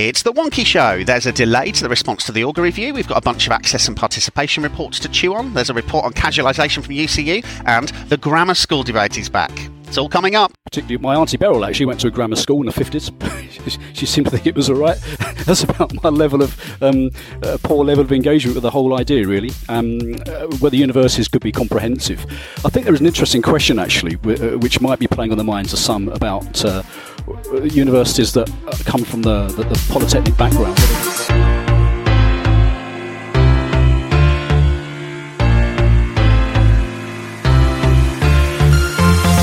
It's the Wonkhe Show. There's a delay to the response to the Augar review. We've got a bunch of access and participation reports to chew on. There's a report on casualisation from UCU, and the grammar school debate is back. It's all coming up. Particularly, my auntie Beryl actually went to a grammar school in the fifties. she seemed to think it was all right. That's about my level of um, uh, poor level of engagement with the whole idea, really. Um, uh, whether universities could be comprehensive, I think there is an interesting question actually, uh, which might be playing on the minds of some about uh, universities that come from the, the, the polytechnic background.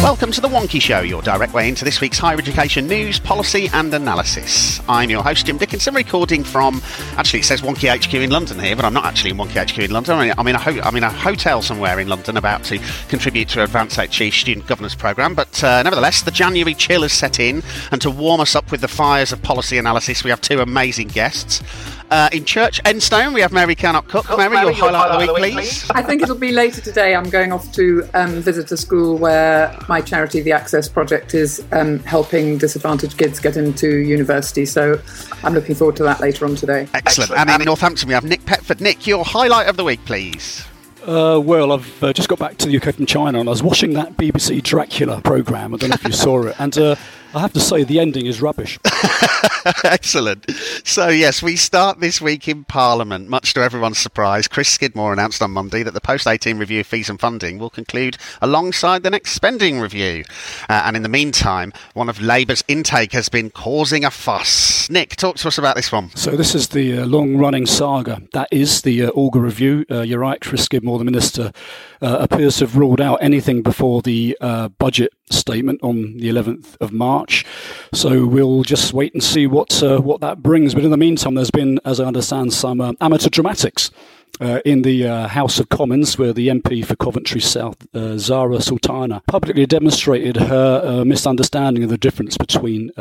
Welcome to The Wonkhe Show, your direct way into this week's higher education news, policy, and analysis. I'm your host, Jim Dickinson, recording from, actually, it says Wonkhe HQ in London here, but I'm not actually in Wonkhe HQ in London. I'm in a, ho- I'm in a hotel somewhere in London about to contribute to Advanced HE Student Governance Programme. But uh, nevertheless, the January chill has set in, and to warm us up with the fires of policy analysis, we have two amazing guests. Uh, in Church Enstone, we have Mary Curnock Cook. Mary, Mary, your highlight, highlight of the week, please. I think it'll be later today. I'm going off to um, visit a school where my charity, the Access Project, is um, helping disadvantaged kids get into university. So I'm looking forward to that later on today. Excellent. Excellent. And in Northampton, we have Nick Petford. Nick, your highlight of the week, please. Uh, well, I've uh, just got back to the UK from China and I was watching that BBC Dracula programme. I don't know if you saw it. And uh, I have to say, the ending is rubbish. Excellent. So, yes, we start this week in Parliament. Much to everyone's surprise, Chris Skidmore announced on Monday that the post 18 review of fees and funding will conclude alongside the next spending review. Uh, and in the meantime, one of Labour's intake has been causing a fuss. Nick, talk to us about this one. So, this is the uh, long running saga. That is the uh, Augar review. Uh, you're right, Chris Skidmore, the Minister, uh, appears to have ruled out anything before the uh, budget statement on the 11th of March. So we'll just wait and see what uh, what that brings. But in the meantime, there's been, as I understand, some uh, amateur dramatics. Uh, in the uh, House of Commons, where the MP for Coventry South, uh, Zara Sultana, publicly demonstrated her uh, misunderstanding of the difference between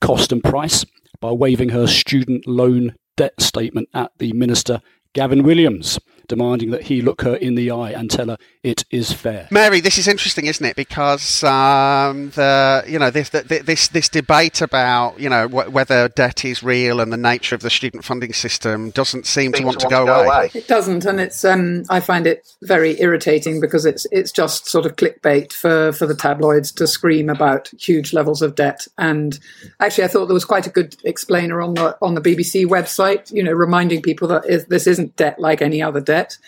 cost and price by waving her student loan debt statement at the Minister Gavin Williams demanding that he look her in the eye and tell her it is fair. Mary, this is interesting, isn't it? Because um, the you know this the, this this debate about you know wh- whether debt is real and the nature of the student funding system doesn't seem to want to, go, to go away. away. It doesn't, and it's um, I find it very irritating because it's it's just sort of clickbait for for the tabloids to scream about huge levels of debt. And actually, I thought there was quite a good explainer on the on the BBC website, you know, reminding people that this isn't debt like any other debt debt.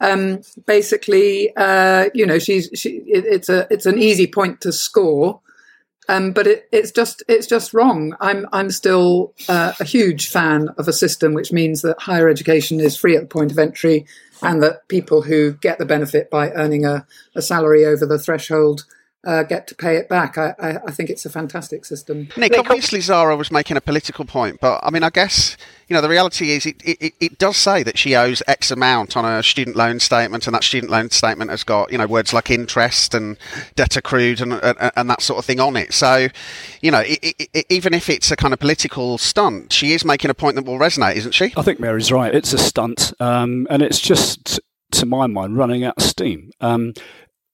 Um, basically, uh, you know, she's she, it, it's a it's an easy point to score, um, but it, it's just it's just wrong. I'm I'm still uh, a huge fan of a system which means that higher education is free at the point of entry, and that people who get the benefit by earning a, a salary over the threshold uh, get to pay it back. I, I, I, think it's a fantastic system. Nick, obviously Zara was making a political point, but I mean, I guess you know the reality is it, it, it does say that she owes X amount on a student loan statement, and that student loan statement has got you know words like interest and debt accrued and and, and that sort of thing on it. So, you know, it, even if it's a kind of political stunt, she is making a point that will resonate, isn't she? I think Mary's right. It's a stunt, um, and it's just to my mind running out of steam. Um,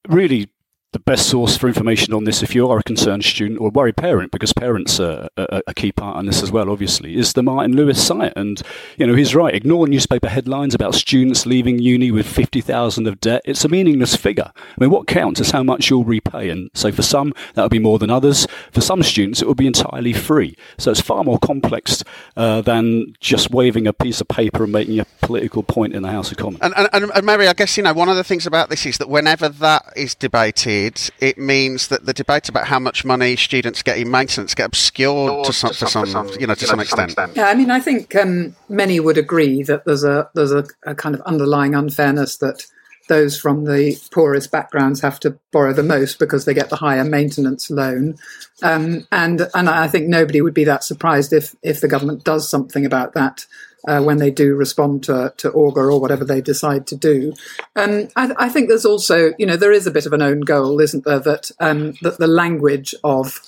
really the best source for information on this, if you are a concerned student or worried parent, because parents are a, key part in this as well, obviously, is the Martin Lewis site. And, you know, he's right. Ignore newspaper headlines about students leaving uni with 50,000 of debt. It's a meaningless figure. I mean, what counts is how much you'll repay. And so for some, that'll be more than others. For some students, it will be entirely free. So it's far more complex uh, than just waving a piece of paper and making a political point in the House of Commons. And, and, and Mary, I guess, you know, one of the things about this is that whenever that is debated, it means that the debate about how much money students get in maintenance get obscured to some, to some, some, you know, to some extent. Yeah, I mean, I think um, many would agree that there's a there's a, a, kind of underlying unfairness that those from the poorest backgrounds have to borrow the most because they get the higher maintenance loan. Um, and and I think nobody would be that surprised if if the government does something about that. Uh, when they do respond to, to Augar or whatever they decide to do. Um, I, I, think there's also, you know, there is a bit of an own goal, isn't there, that, um, that the language of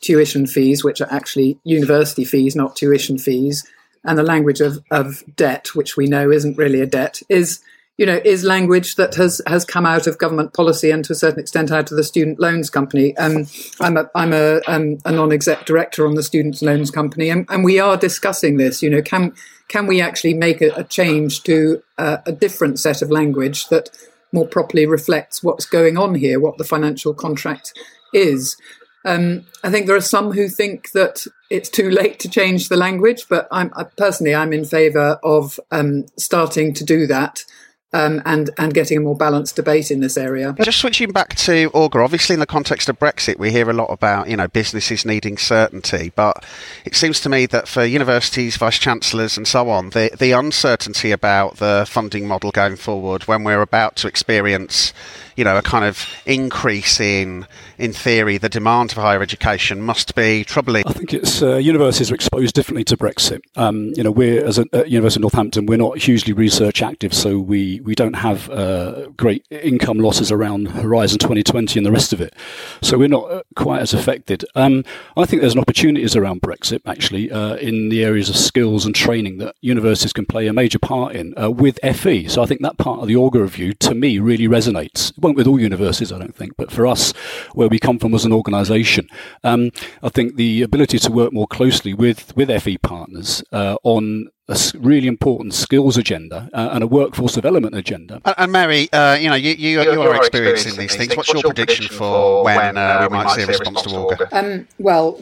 tuition fees, which are actually university fees, not tuition fees, and the language of, of debt, which we know isn't really a debt, is you know, is language that has has come out of government policy and to a certain extent out of the student loans company. Um, I'm a I'm a, um, a non-exec director on the student loans company, and, and, we are discussing this. You know, can can we actually make a, a change to uh, a different set of language that more properly reflects what's going on here, what the financial contract is? Um, I think there are some who think that it's too late to change the language, but I'm I, personally I'm in favour of um, starting to do that um, and and getting a more balanced debate in this area. Just switching back to Augar, obviously in the context of Brexit, we hear a lot about you know businesses needing certainty, but it seems to me that for universities, vice chancellors, and so on, the the uncertainty about the funding model going forward, when we're about to experience you know, a kind of increase in, in theory, the demand for higher education must be troubling. I think it's uh, universities are exposed differently to Brexit. Um, you know, we're as a at University of Northampton, we're not hugely research active, so we we don't have uh, great income losses around Horizon 2020 and the rest of it. So we're not uh, quite as affected. Um, I think there's an opportunities around Brexit actually uh, in the areas of skills and training that universities can play a major part in uh, with FE. So I think that part of the Augar review to me really resonates won't with all universities, I don't think, but for us, where we come from as an organisation, um, I think the ability to work more closely with with FE partners uh, on a really important skills agenda uh, and a workforce development agenda. And, and Mary, uh, you know, you, you, you, you are experiencing these things. What's, What's your prediction, prediction for when uh, we might see a response to Augar? Um, well,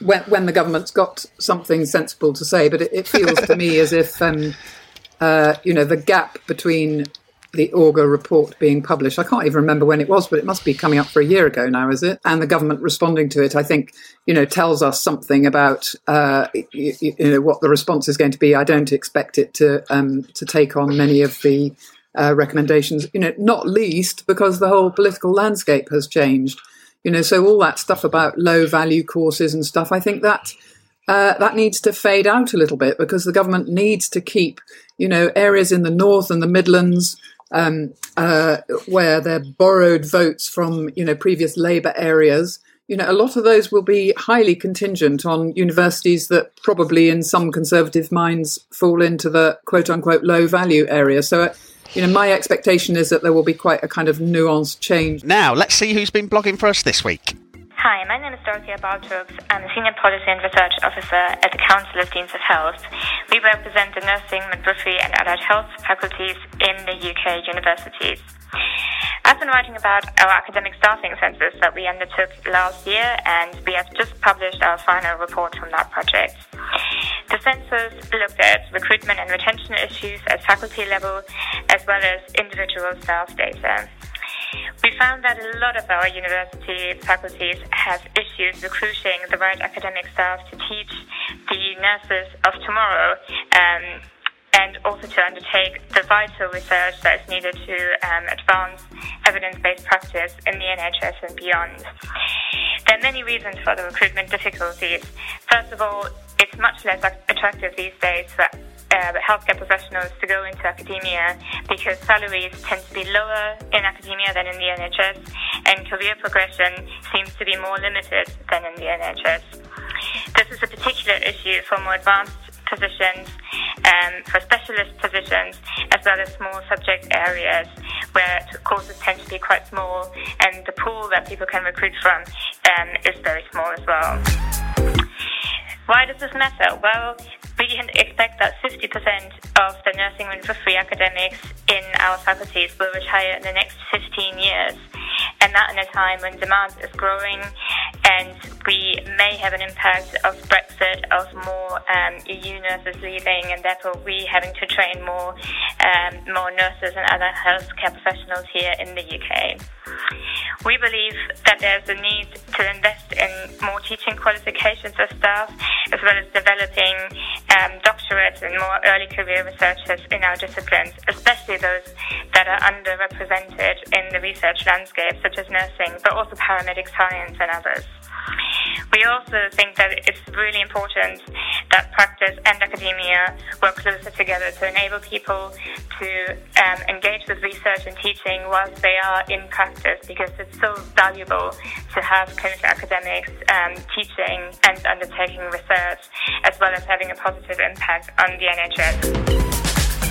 when, when the government's got something sensible to say, but it, it feels to me as if, um, uh, you know, the gap between the Augar report being published. I can't even remember when it was, but it must be coming up for a year ago now, is it? And the government responding to it, I think, you know, tells us something about uh, you, you, know what the response is going to be. I don't expect it to um, to take on many of the uh, recommendations. You know, not least because the whole political landscape has changed. You know, so all that stuff about low value courses and stuff. I think that. Uh, that needs to fade out a little bit because the government needs to keep, you know, areas in the north and the Midlands um, uh, where they're borrowed votes from you know previous Labour areas. You know, a lot of those will be highly contingent on universities that probably, in some conservative minds, fall into the quote unquote low value area. So, uh, you know, my expectation is that there will be quite a kind of nuanced change. Now, let's see who's been blogging for us this week. Hi, my name is Dorothea Baltruks. I'm a Senior Policy and Research Officer at the Council of Deans of Health. We represent the nursing, midwifery and allied health faculties in the UK universities. I've been writing about our academic staffing census that we undertook last year and we have just published our final report from that project. The census looked at recruitment and retention issues at faculty level as well as individual staff data. We found that a lot of our university faculties have issues recruiting the right academic staff to teach the nurses of tomorrow. Um, and also to undertake the vital research that is needed to um, advance evidence based practice in the NHS and beyond. There are many reasons for the recruitment difficulties. First of all, it's much less attractive these days for uh, healthcare professionals to go into academia because salaries tend to be lower in academia than in the NHS, and career progression seems to be more limited than in the NHS. This is a particular issue for more advanced positions, um, for specialist positions, as well as small subject areas where courses tend to be quite small and the pool that people can recruit from um, is very small as well. Why does this matter? Well, we can expect that 50% of the nursing midwifery academics in our faculties will retire in the next 15 years. And that in a time when demand is growing and we may have an impact of Brexit, of more um, EU nurses leaving, and therefore we having to train more, um, more nurses and other healthcare professionals here in the UK. We believe that there's a need to invest in more teaching qualifications of staff, as well as developing um, doctorates and more early career researchers in our disciplines, especially those that are underrepresented in the research landscape, such as nursing, but also paramedic science and others. We also think that it's really important that practice and academia work closer together to enable people to um, engage with research and teaching whilst they are in practice because it's so valuable to have clinical academics um, teaching and undertaking research as well as having a positive impact on the NHS.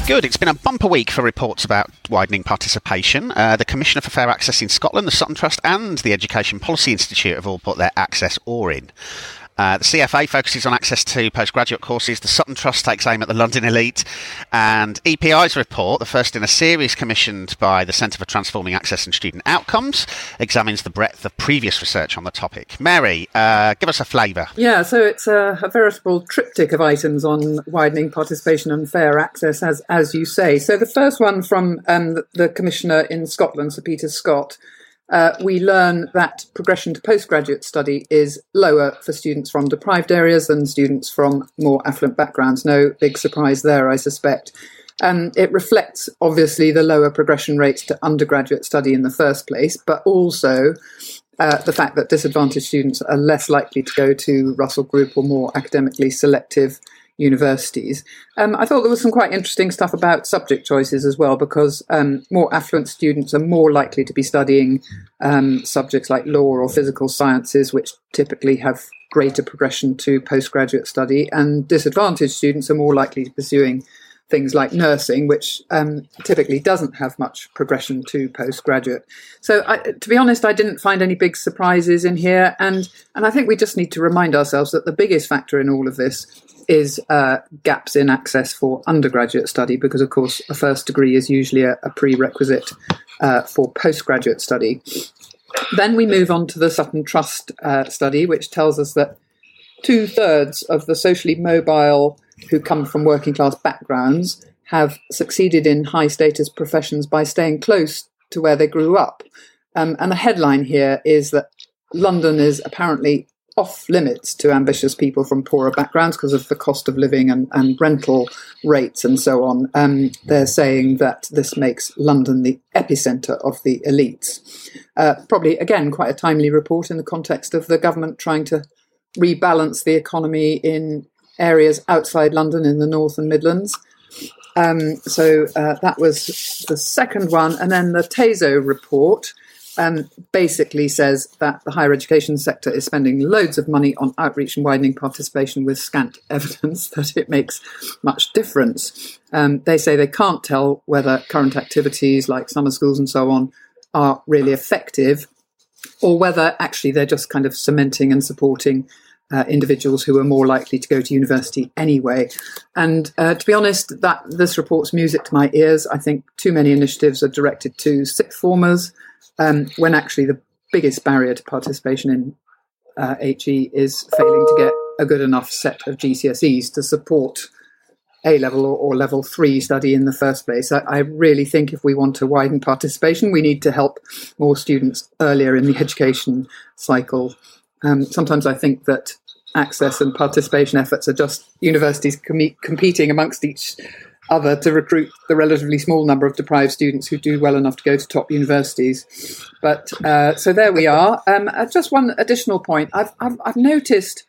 Good. It's been a bumper week for reports about widening participation. Uh, the Commissioner for Fair Access in Scotland, the Sutton Trust, and the Education Policy Institute have all put their access oar in. Uh, the CFA focuses on access to postgraduate courses. The Sutton Trust takes aim at the London elite. And EPI's report, the first in a series commissioned by the Centre for Transforming Access and Student Outcomes, examines the breadth of previous research on the topic. Mary, uh, give us a flavour. Yeah, so it's a, a, veritable triptych of items on widening participation and fair access, as, as you say. So the first one from um, the, the Commissioner in Scotland, Sir Peter Scott, uh, we learn that progression to postgraduate study is lower for students from deprived areas than students from more affluent backgrounds. No big surprise there, I suspect. Um, it reflects obviously the lower progression rates to undergraduate study in the first place, but also uh, the fact that disadvantaged students are less likely to go to Russell Group or more academically selective universities. Um, I thought there was some quite interesting stuff about subject choices as well, because um, more affluent students are more likely to be studying um, subjects like law or physical sciences, which typically have greater progression to postgraduate study, and disadvantaged students are more likely to pursuing things like nursing, which um, typically doesn't have much progression to postgraduate. So, I, to be honest, I didn't find any big surprises in here, and and I think we just need to remind ourselves that the biggest factor in all of this is uh, gaps in access for undergraduate study, because of course a first degree is usually a, a prerequisite uh, for postgraduate study. Then we move on to the Sutton Trust uh, study, which tells us that two thirds of the socially mobile who come from working class backgrounds have succeeded in high status professions by staying close to where they grew up. Um, and the headline here is that London is apparently off limits to ambitious people from poorer backgrounds because of the cost of living and, and rental rates and so on. Um, they're saying that this makes London the epicenter of the elites. Uh, probably, again, quite a timely report in the context of the government trying to rebalance the economy in areas outside London in the North and Midlands. Um, so uh, that was the second one. And then the TASO report um, basically says that the higher education sector is spending loads of money on outreach and widening participation with scant evidence that it makes much difference. Um, they say they can't tell whether current activities like summer schools and so on are really effective or whether actually they're just kind of cementing and supporting uh, individuals who are more likely to go to university anyway. And uh, to be honest, that this report's music to my ears. I think too many initiatives are directed to sixth formers um, when actually the biggest barrier to participation in uh, HE is failing to get a good enough set of GCSEs to support A level or, or level three study in the first place. I, I, really think if we want to widen participation, we need to help more students earlier in the education cycle. Um, sometimes I think that access and participation efforts are just universities com- competing amongst each other to recruit the relatively small number of deprived students who do well enough to go to top universities. But uh, so there we are. Um, uh, just one additional point. I've, I've, I've noticed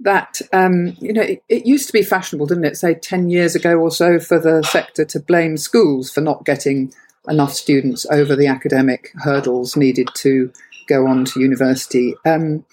that um, you know it, it, used to be fashionable, didn't it? Say ten years ago or so, for the sector to blame schools for not getting enough students over the academic hurdles needed to go on to university. Um,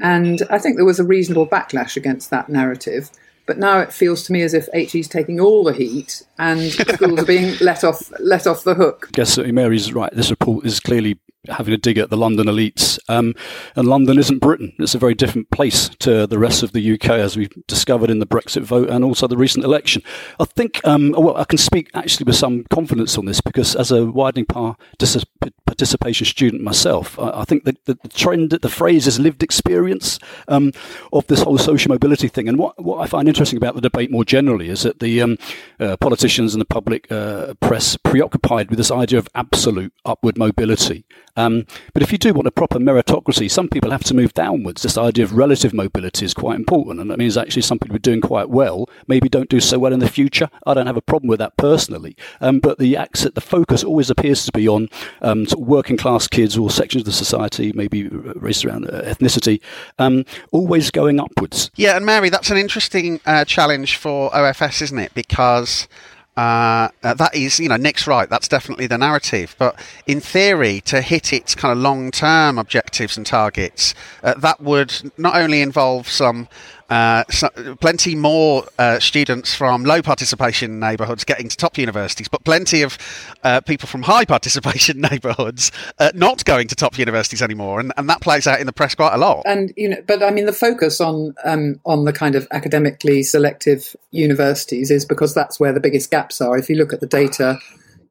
and I think there was a reasonable backlash against that narrative. But now it feels to me as if HE is taking all the heat and schools are being let off let off the hook. I guess Mary's right. This report is clearly having a dig at the London elites. Um, and London isn't Britain. It's a very different place to the rest of the UK, as we've discovered in the Brexit vote and also the recent election. I think, um, well, I can speak actually with some confidence on this because as a widening participation student myself, I, think that the, the, trend, the phrase is lived experience um, of this whole social mobility thing. And what, what I find interesting about the debate more generally is that the um, uh, politicians and the public uh, press preoccupied with this idea of absolute upward mobility Um, but if you do want a proper meritocracy, some people have to move downwards. This idea of relative mobility is quite important, and that means actually some people are doing quite well, maybe don't do so well in the future. I don't have a problem with that personally, um, but the accent, the focus always appears to be on um, sort of working class kids or sections of the society, maybe race around uh, ethnicity, um, always going upwards. Yeah, and Mary, that's an interesting uh, challenge for OFS, isn't it? Because uh, uh, that is, you know, Nick's right. That's definitely the narrative. But in theory, to hit its kind of long-term objectives and targets, uh, that would not only involve some uh, so plenty more uh, students from low participation neighbourhoods getting to top universities, but plenty of uh, people from high participation neighbourhoods uh, not going to top universities anymore, and, and that plays out in the press quite a lot. And you know, but I mean, the focus on um, on the kind of academically selective universities is because that's where the biggest gaps are. If you look at the data,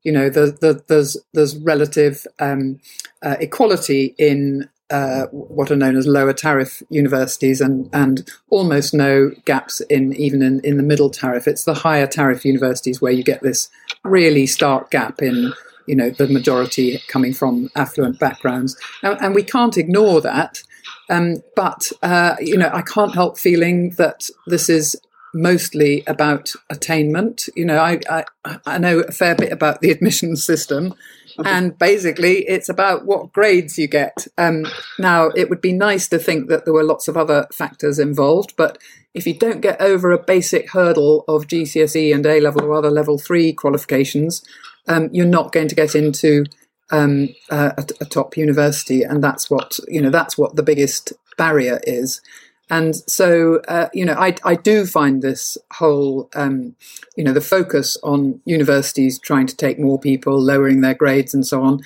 you know, the, the, there's there's relative um, uh, equality in uh, what are known as lower tariff universities and, and almost no gaps in even in, in the middle tariff. It's the higher tariff universities where you get this really stark gap in you know the majority coming from affluent backgrounds, and, and we can't ignore that. Um, but uh, you know, I can't help feeling that this is mostly about attainment. You know, I, I, I know a fair bit about the admissions system, and basically it's about what grades you get. Um, now, it would be nice to think that there were lots of other factors involved, but if you don't get over a basic hurdle of GCSE and A level or other level three qualifications, um, you're not going to get into um, a, a, top university, and that's what you know. That's what the biggest barrier is. And so, uh, you know, I, I do find this whole, um, you know, the focus on universities trying to take more people, lowering their grades and so on.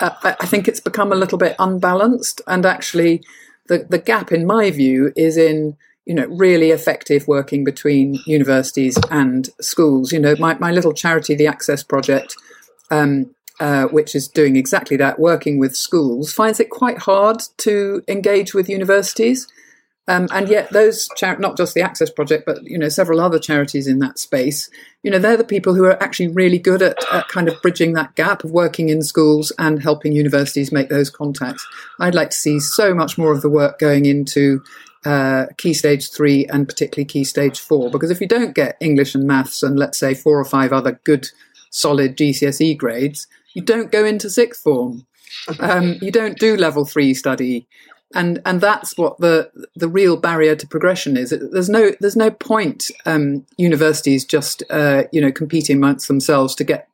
Uh, I, I think it's become a little bit unbalanced. And actually, the, the gap, in my view, is in, you know, really effective working between universities and schools. You know, my, my little charity, the Access Project, um, uh, which is doing exactly that, working with schools, finds it quite hard to engage with universities. Um, and yet, those char- not just the Access Project, but you know several other charities in that space, you know they're the people who are actually really good at, at kind of bridging that gap of working in schools and helping universities make those contacts. I'd like to see so much more of the work going into uh, key stage three and particularly key stage four, because if you don't get English and maths and let's say four or five other good, solid GCSE grades, you don't go into sixth form. Um, you don't do level three study and and that's what the the real barrier to progression is. There's no there's no point um, universities just uh, you know competing amongst themselves to get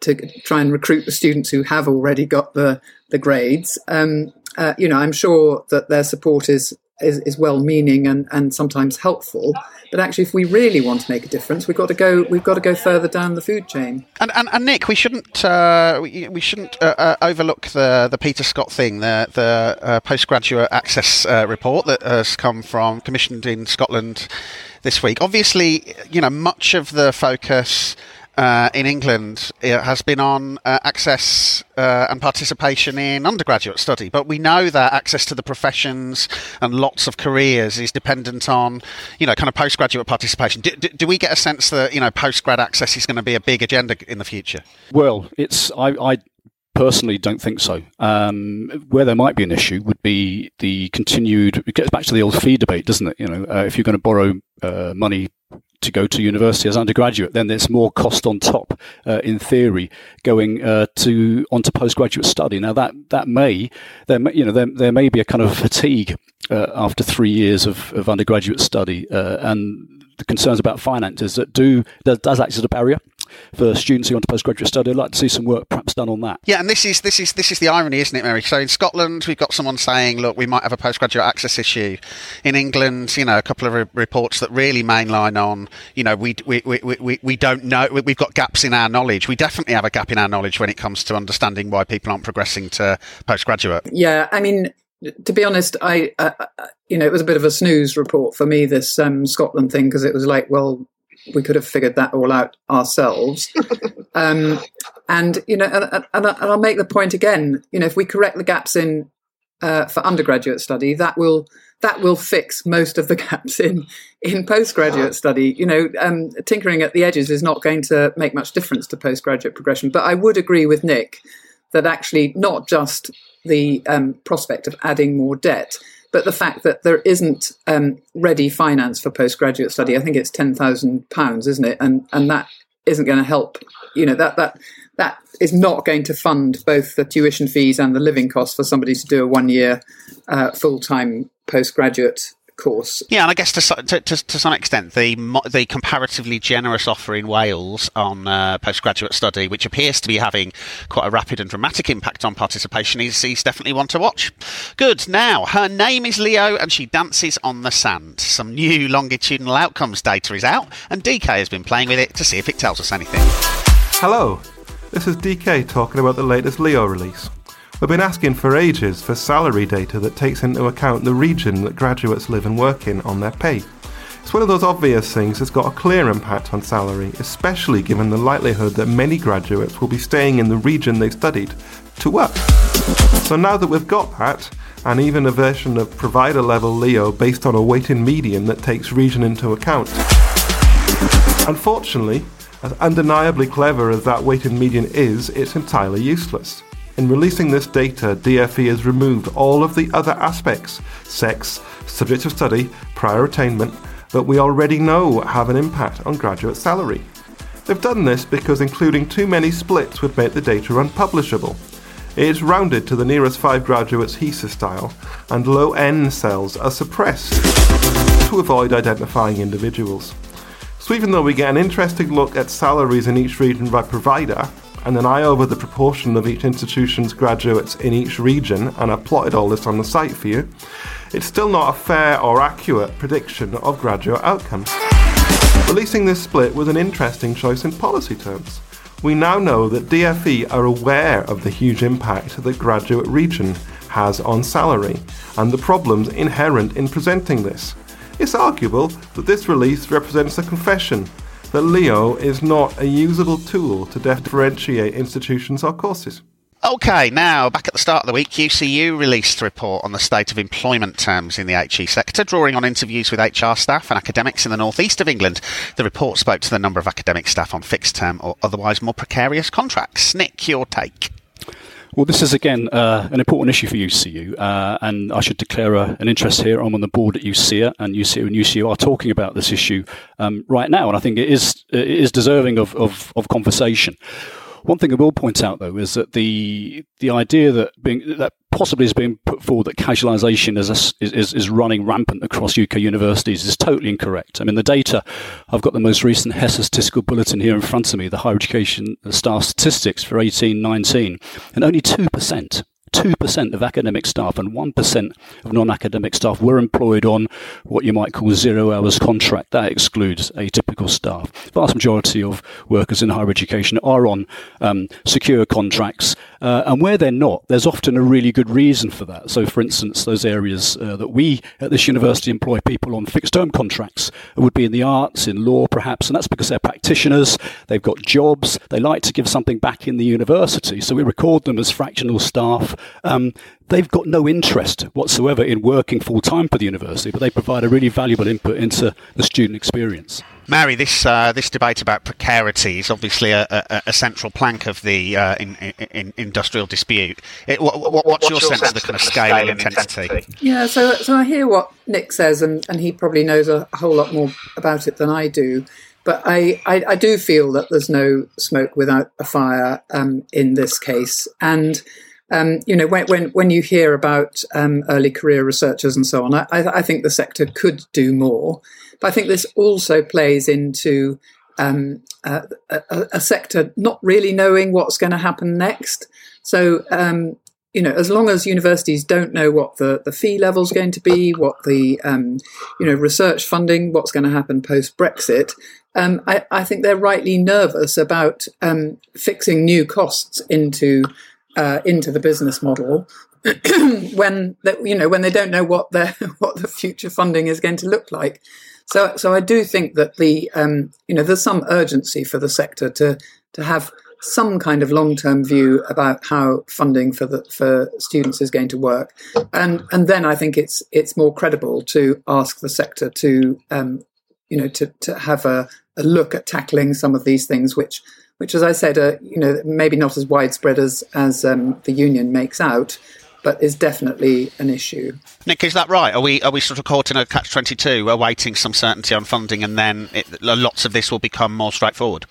to try and recruit the students who have already got the the grades. Um, uh, you know, I'm sure that their support is is, is well meaning and, and sometimes helpful. But actually, if we really want to make a difference, we've got to go. We've got to go further down the food chain. And, and, and Nick, we shouldn't uh, we, we, shouldn't uh, uh, overlook the the Peter Scott thing, the the uh, postgraduate access uh, report that has come from commissioned in Scotland this week. Obviously, you know much of the focus uh, in England it has been on uh, access uh, and participation in undergraduate study. But we know that access to the professions and lots of careers is dependent on, you know, kind of postgraduate participation. Do, do, do we get a sense that, you know, postgrad access is going to be a big agenda in the future? Well, it's, I, I personally don't think so. Um, where there might be an issue would be the continued. It gets back to the old fee debate, doesn't it? You know, uh, if you're going to borrow uh, money to go to university as undergraduate, then there's more cost on top, uh, in theory, going uh, to onto postgraduate study. Now that that may there may, you know there, there may be a kind of fatigue uh, after three years of, of undergraduate study, uh, and the concerns about finances that do that does act as a barrier for students who want to postgraduate study. I'd like to see some work perhaps done on that. Yeah, and this is this is this is the irony, isn't it, Mary? So in Scotland, we've got someone saying, look, we might have a postgraduate access issue. In England, you know, a couple of re- reports that really mainline on, you know, we we, we, we, we don't know, we've got gaps in our knowledge. We definitely have a gap in our knowledge when it comes to understanding why people aren't progressing to postgraduate. Yeah, I mean, to be honest, I, uh, you know, it was a bit of a snooze report for me, this um, Scotland thing, because it was like, well, we could have figured that all out ourselves. um, and, you know, and, and, I'll make the point again, you know, if we correct the gaps in uh, for undergraduate study, that will that will fix most of the gaps in in postgraduate study. You know, um, tinkering at the edges is not going to make much difference to postgraduate progression. But I would agree with Nick that actually not just the um, prospect of adding more debt, but the fact that there isn't um, ready finance for postgraduate study. I think it's ten thousand pounds, isn't it? And and that isn't going to help. You know that that that is not going to fund both the tuition fees and the living costs for somebody to do a one year uh, full time postgraduate course. Yeah, and I guess to, to, to, to, some extent, the the comparatively generous offer in Wales on uh, postgraduate study, which appears to be having quite a rapid and dramatic impact on participation, is, is definitely one to watch. Good. Now, her name is Leo, and she dances on the sand. Some new longitudinal outcomes data is out, and DK has been playing with it to see if it tells us anything. Hello, this is DK talking about the latest LEO release. We've been asking for ages for salary data that takes into account the region that graduates live and work in on their pay. It's one of those obvious things that's got a clear impact on salary, especially given the likelihood that many graduates will be staying in the region they've studied to work. So now that we've got that, and even a version of provider level LEO based on a weighted median that takes region into account. Unfortunately, as undeniably clever as that weighted median is, it's entirely useless. In releasing this data, DFE has removed all of the other aspects sex, subject of study, prior attainment that we already know have an impact on graduate salary. They've done this because including too many splits would make the data unpublishable. It is rounded to the nearest five graduates HESA style, and low N cells are suppressed to avoid identifying individuals. So even though we get an interesting look at salaries in each region by provider, and then I over the proportion of each institution's graduates in each region, and I've plotted all this on the site for you, it's still not a fair or accurate prediction of graduate outcomes. Releasing this split was an interesting choice in policy terms. We now know that DFE are aware of the huge impact that graduate region has on salary and the problems inherent in presenting this. It's arguable that this release represents a confession that LEO is not a usable tool to differentiate institutions or courses. Okay, now back at the start of the week, UCU released a report on the state of employment terms in the HE sector, drawing on interviews with HR staff and academics in the northeast of England. The report spoke to the number of academic staff on fixed term or otherwise more precarious contracts. Nick, your take. Well, this is again uh, an important issue for UCU, uh, and I should declare a, an interest here. I'm on the board at UCEA, and UCU and UCU are talking about this issue um, right now, and I think it is it is deserving of, of, of conversation. One thing I will point out, though, is that the the idea that being that possibly is being put forward that casualisation is, is is running rampant across UK universities is totally incorrect. I mean, the data I've got the most recent HESA statistical bulletin here in front of me, the higher education staff statistics for eighteen nineteen, and only two percent 2% of academic staff and 1% of non academic staff were employed on what you might call zero hours contract. That excludes atypical staff. The vast majority of workers in higher education are on um, secure contracts, uh, and where they're not, there's often a really good reason for that. So, for instance, those areas uh, that we at this university employ people on fixed term contracts would be in the arts, in law perhaps, and that's because they're practitioners, they've got jobs, they like to give something back in the university. So, we record them as fractional staff um, they've got no interest whatsoever in working full time for the university, but they provide a really valuable input into the student experience. Mary, this uh, this debate about precarity is obviously a, a, a central plank of the uh, in, in, in industrial dispute. It, what, what, what's, what's, your, sense, sense of the kind of scale and intensity? intensity? Yeah, so so I hear what Nick says, and, and he probably knows a whole lot more about it than I do. But I, I, I do feel that there's no smoke without a fire um, in this case, and um, you know, when, when, when you hear about um, early career researchers and so on, I, I, think the sector could do more. But I think this also plays into um, a, a, sector not really knowing what's going to happen next. So, um, you know, as long as universities don't know what the, the fee level is going to be, what the, um, you know, research funding, what's going to happen post Brexit, um, I, I, think they're rightly nervous about fixing new costs into uh, into the business model when that you know when they don't know what their what the future funding is going to look like. So so I do think that the um, you know there's some urgency for the sector to to have some kind of long term view about how funding for the for students is going to work, and and then I think it's it's more credible to ask the sector to um, you know to to have a, a look at tackling some of these things which which, as I said, are you know maybe not as widespread as as um, the union makes out, but is definitely an issue. Nick, is that right? Are we are we sort of caught in a catch twenty two, awaiting some certainty on funding, and then it, lots of this will become more straightforward?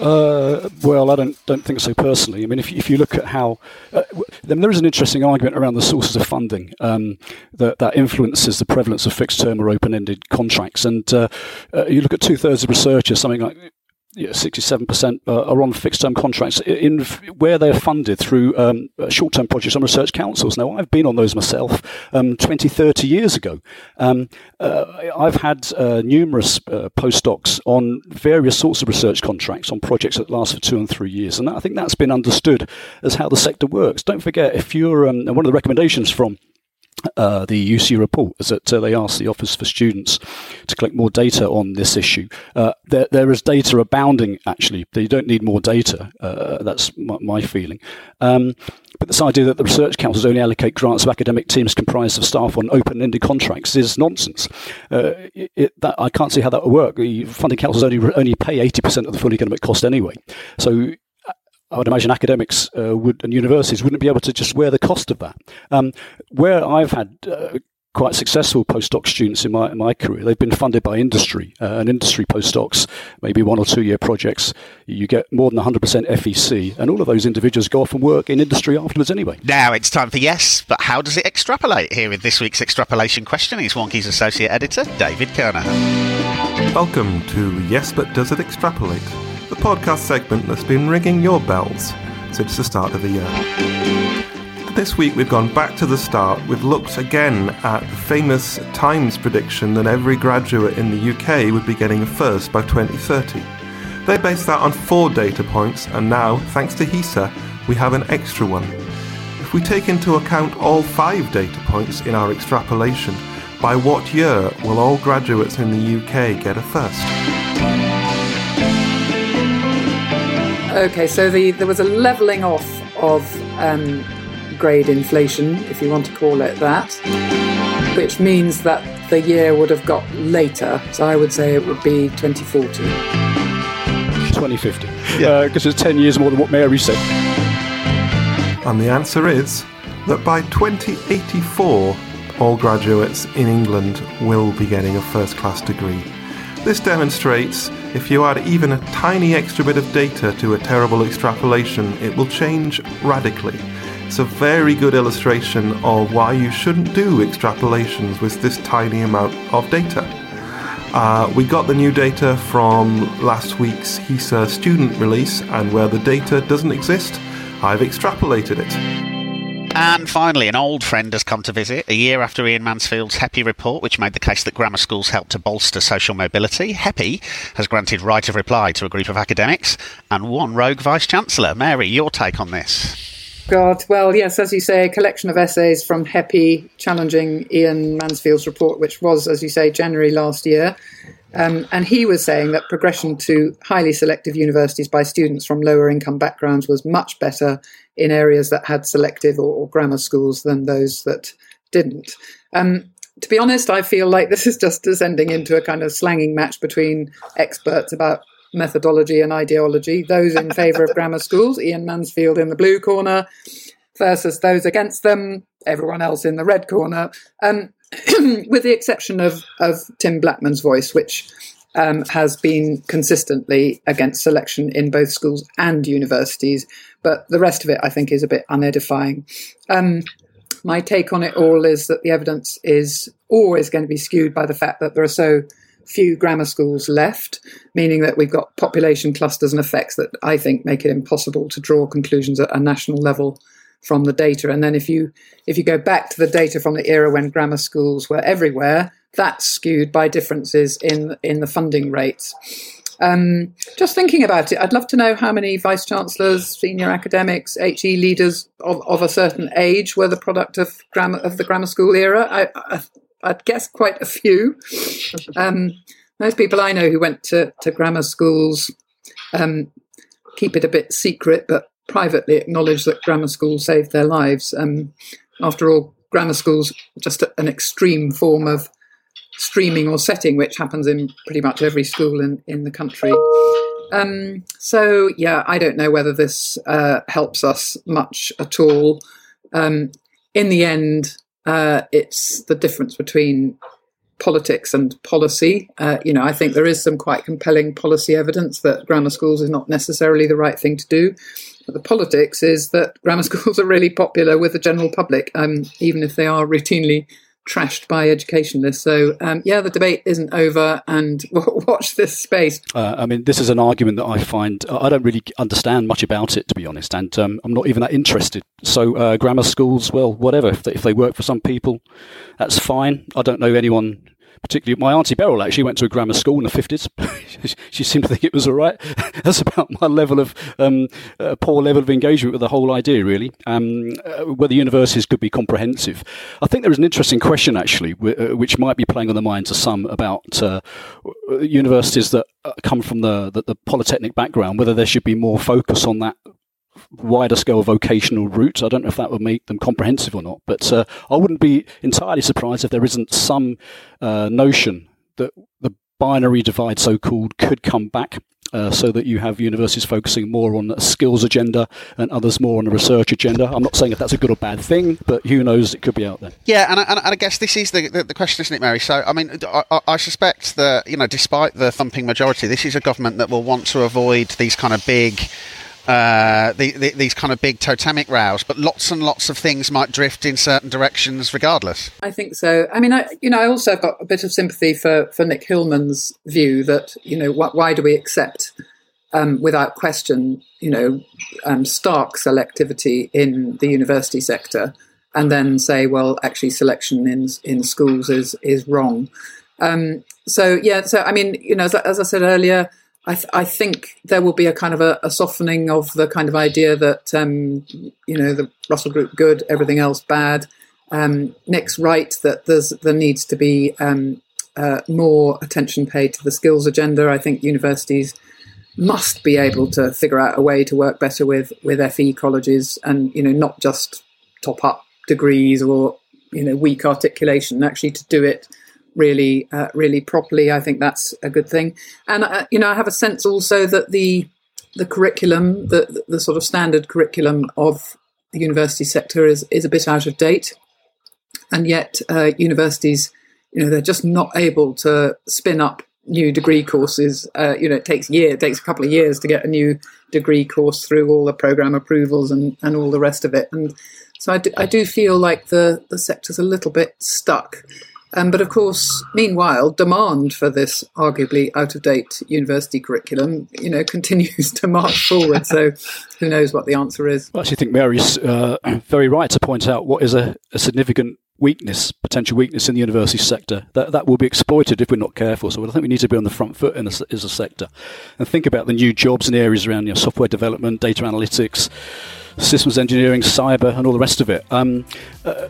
Uh, well, I don't don't think so personally. I mean, if if you look at how uh, then there is an interesting argument around the sources of funding um, that that influences the prevalence of fixed term or open ended contracts, and uh, uh, you look at two thirds of researchers, something like yeah, 67% uh, are on fixed term contracts in, where they're funded through um, uh, short term projects on research councils. Now, I've been on those myself um, 20, 30 years ago. Um, uh, I've had uh, numerous uh, postdocs on various sorts of research contracts on projects that last for two and three years. And I think that's been understood as how the sector works. Don't forget, if you're um, one of the recommendations from uh, the UC report is that uh, they asked the Office for Students to collect more data on this issue. Uh, there, there is data abounding, actually. You don't need more data. Uh, that's my, my feeling. Um, but this idea that the research councils only allocate grants to academic teams comprised of staff on open-ended contracts is nonsense. Uh, it, that, I can't see how that would work. The funding councils only only pay 80% of the full economic cost anyway. So I would imagine academics uh, would and universities wouldn't be able to just wear the cost of that. Um, where I've had uh, quite successful postdoc students in my in my career, they've been funded by industry uh, and industry postdocs, maybe one or two year projects. You get more than 100% FEC, and all of those individuals go off and work in industry afterwards anyway. Now it's time for yes, but how does it extrapolate? Here with this week's extrapolation question is Wonkhe's associate editor David Kernohan. Welcome to Yes, but does it extrapolate? The podcast segment that's been ringing your bells since the start of the year. This week we've gone back to the start. We've looked again at the famous Times prediction that every graduate in the UK would be getting a first by 2030. They based that on four data points, and now, thanks to HESA, we have an extra one. If we take into account all five data points in our extrapolation, by what year will all graduates in the UK get a first? Okay, so the, there was a levelling off of um, grade inflation, if you want to call it that, which means that the year would have got later. So I would say it would be 2040. 2050. Yeah. Because uh, it's 10 years more than what Mary said. And the answer is that by 2084, all graduates in England will be getting a first class degree. This demonstrates if you add even a tiny extra bit of data to a terrible extrapolation, it will change radically. It's a very good illustration of why you shouldn't do extrapolations with this tiny amount of data. Uh, we got the new data from last week's HESA student release, and where the data doesn't exist, I've extrapolated it. And finally, an old friend has come to visit a year after Iain Mansfield's HEPI report, which made the case that grammar schools help to bolster social mobility. HEPI has granted right of reply to a group of academics and one rogue vice chancellor. Mary, your take on this? God, well, yes, as you say, a collection of essays from HEPI challenging Iain Mansfield's report, which was, as you say, January last year. Um, and he was saying that progression to highly selective universities by students from lower income backgrounds was much better in areas that had selective or, or grammar schools than those that didn't. Um, to be honest, I feel like this is just descending into a kind of slanging match between experts about methodology and ideology. Those in favour of grammar schools, Iain Mansfield in the blue corner, versus those against them, everyone else in the red corner. Um, with the exception of, of Tim Blackman's voice, which um, has been consistently against selection in both schools and universities, but the rest of it, I think, is a bit unedifying. Um, my take on it all is that the evidence is always going to be skewed by the fact that there are so few grammar schools left, meaning that we've got population clusters and effects that I think make it impossible to draw conclusions at a national level from the data. And then if you if you go back to the data from the era when grammar schools were everywhere, that's skewed by differences in in the funding rates. Um, just thinking about it, I'd love to know how many vice chancellors, senior academics, HE leaders of, of a certain age were the product of grammar of the grammar school era. I, I, would guess quite a few. Um, most people I know who went to, to grammar schools um, keep it a bit secret, but privately acknowledge that grammar school saved their lives. Um, after all, grammar school's just an extreme form of streaming or setting, which happens in pretty much every school in, in the country. Um, so yeah, I don't know whether this uh, helps us much at all. Um, in the end, uh, it's the difference between politics and policy. Uh, you know, I think there is some quite compelling policy evidence that grammar schools is not necessarily the right thing to do. But the politics is that grammar schools are really popular with the general public, um, even if they are routinely trashed by educationalists. So, um, yeah, the debate isn't over, and watch this space. Uh, I mean, this is an argument that I find I don't really understand much about it, to be honest, and um, I'm not even that interested. So, uh, grammar schools, well, whatever. If they, if they work for some people, that's fine. I don't know anyone particularly my auntie Beryl actually went to a grammar school in the 50s. she seemed to think it was all right. That's about my level of um, uh, poor level of engagement with the whole idea, really. Um, uh, whether universities could be comprehensive. I think there is an interesting question actually, w- uh, which might be playing on the minds of some about uh, universities that uh, come from the, the, the polytechnic background, whether there should be more focus on that wider scale vocational route. I don't know if that would make them comprehensive or not, but uh, I wouldn't be entirely surprised if there isn't some uh, notion that the binary divide, so called, could come back. Uh, so that you have universities focusing more on a skills agenda and others more on a research agenda. I'm not saying if that's a good or bad thing, but who knows? It could be out there. Yeah, and I, and I guess this is the, the, the, question, isn't it, Mary? So, I mean, I, I, suspect that you know, despite the thumping majority, this is a government that will want to avoid these kind of big uh, the, the, these kind of big totemic rows, but lots and lots of things might drift in certain directions regardless. I think so. I mean, I, you know, I also have got a bit of sympathy for, for Nick Hillman's view that, you know, wh- why do we accept um, without question, you know, um, stark selectivity in the university sector and then say, well, actually selection in, in schools is, is wrong. Um, so, yeah, so, I mean, you know, as, as I said earlier, I, th- I, think there will be a kind of a, a softening of the kind of idea that um, you know the Russell Group good, everything else bad. Um, Nick's right that there's there needs to be um, uh, more attention paid to the skills agenda. I think universities must be able to figure out a way to work better with with FE colleges and you know not just top up degrees or you know weak articulation. Actually, to do it really, uh, really properly. I think that's a good thing. And uh, you know, I have a sense also that the the curriculum, the the sort of standard curriculum of the university sector is is a bit out of date, and yet uh, universities, you know, they're just not able to spin up new degree courses. Uh, you know, it takes year, it takes a couple of years to get a new degree course through all the program approvals and and all the rest of it. And so I do, I do feel like the the sector's a little bit stuck. Um, but of course, meanwhile, demand for this arguably out of date university curriculum, you know, continues to march forward. So, who knows what the answer is? I actually think Mary's uh, very right to point out what is a, a significant weakness, potential weakness in the university sector. That that will be exploited if we're not careful. So I think we need to be on the front foot in a, as a sector and think about the new jobs and areas around you know, software development, data analytics, systems engineering, cyber, and all the rest of it. Um, uh,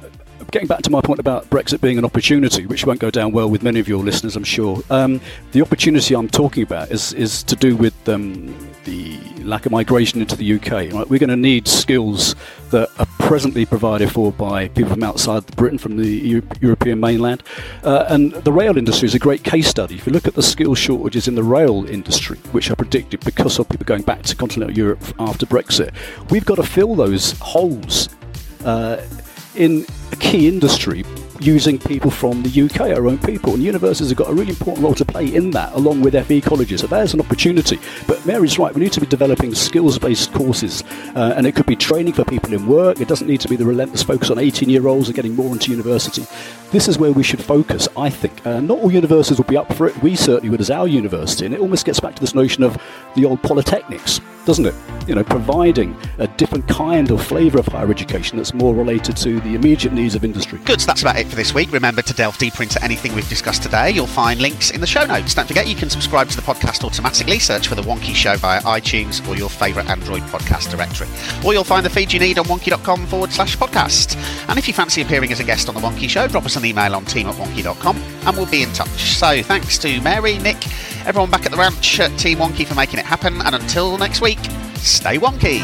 getting back to my point about Brexit being an opportunity, which won't go down well with many of your listeners, I'm sure. Um, the opportunity I'm talking about is is to do with um, the lack of migration into the UK. Right? We're going to need skills that are presently provided for by people from outside Britain, from the Euro- European mainland. Uh, and the rail industry is a great case study. If you look at the skill shortages in the rail industry, which are predicted because of people going back to continental Europe after Brexit, we've got to fill those holes. Uh, in a key industry using people from the UK, our own people. And universities have got a really important role to play in that, along with FE colleges. So there's an opportunity. But Mary's right, we need to be developing skills based courses. Uh, and it could be training for people in work. It doesn't need to be the relentless focus on 18 year olds and getting more into university. This is where we should focus, I think. Uh, not all universities will be up for it. We certainly would as our university. And it almost gets back to this notion of the old polytechnics doesn't it? You know, providing a different kind of flavour of higher education that's more related to the immediate needs of industry. Good, so that's about it for this week. Remember to delve deeper into anything we've discussed today. You'll find links in the show notes. Don't forget you can subscribe to the podcast automatically. Search for The Wonkhe Show via iTunes or your favourite Android podcast directory. Or you'll find the feed you need on wonkhe.com forward slash podcast. And if you fancy appearing as a guest on The Wonkhe Show, drop us an email on team at wonkhe.com and we'll be in touch. So thanks to Mary, Nick, everyone back at the ranch, Team Wonkhe for making it happen. And until next week, stay wonky.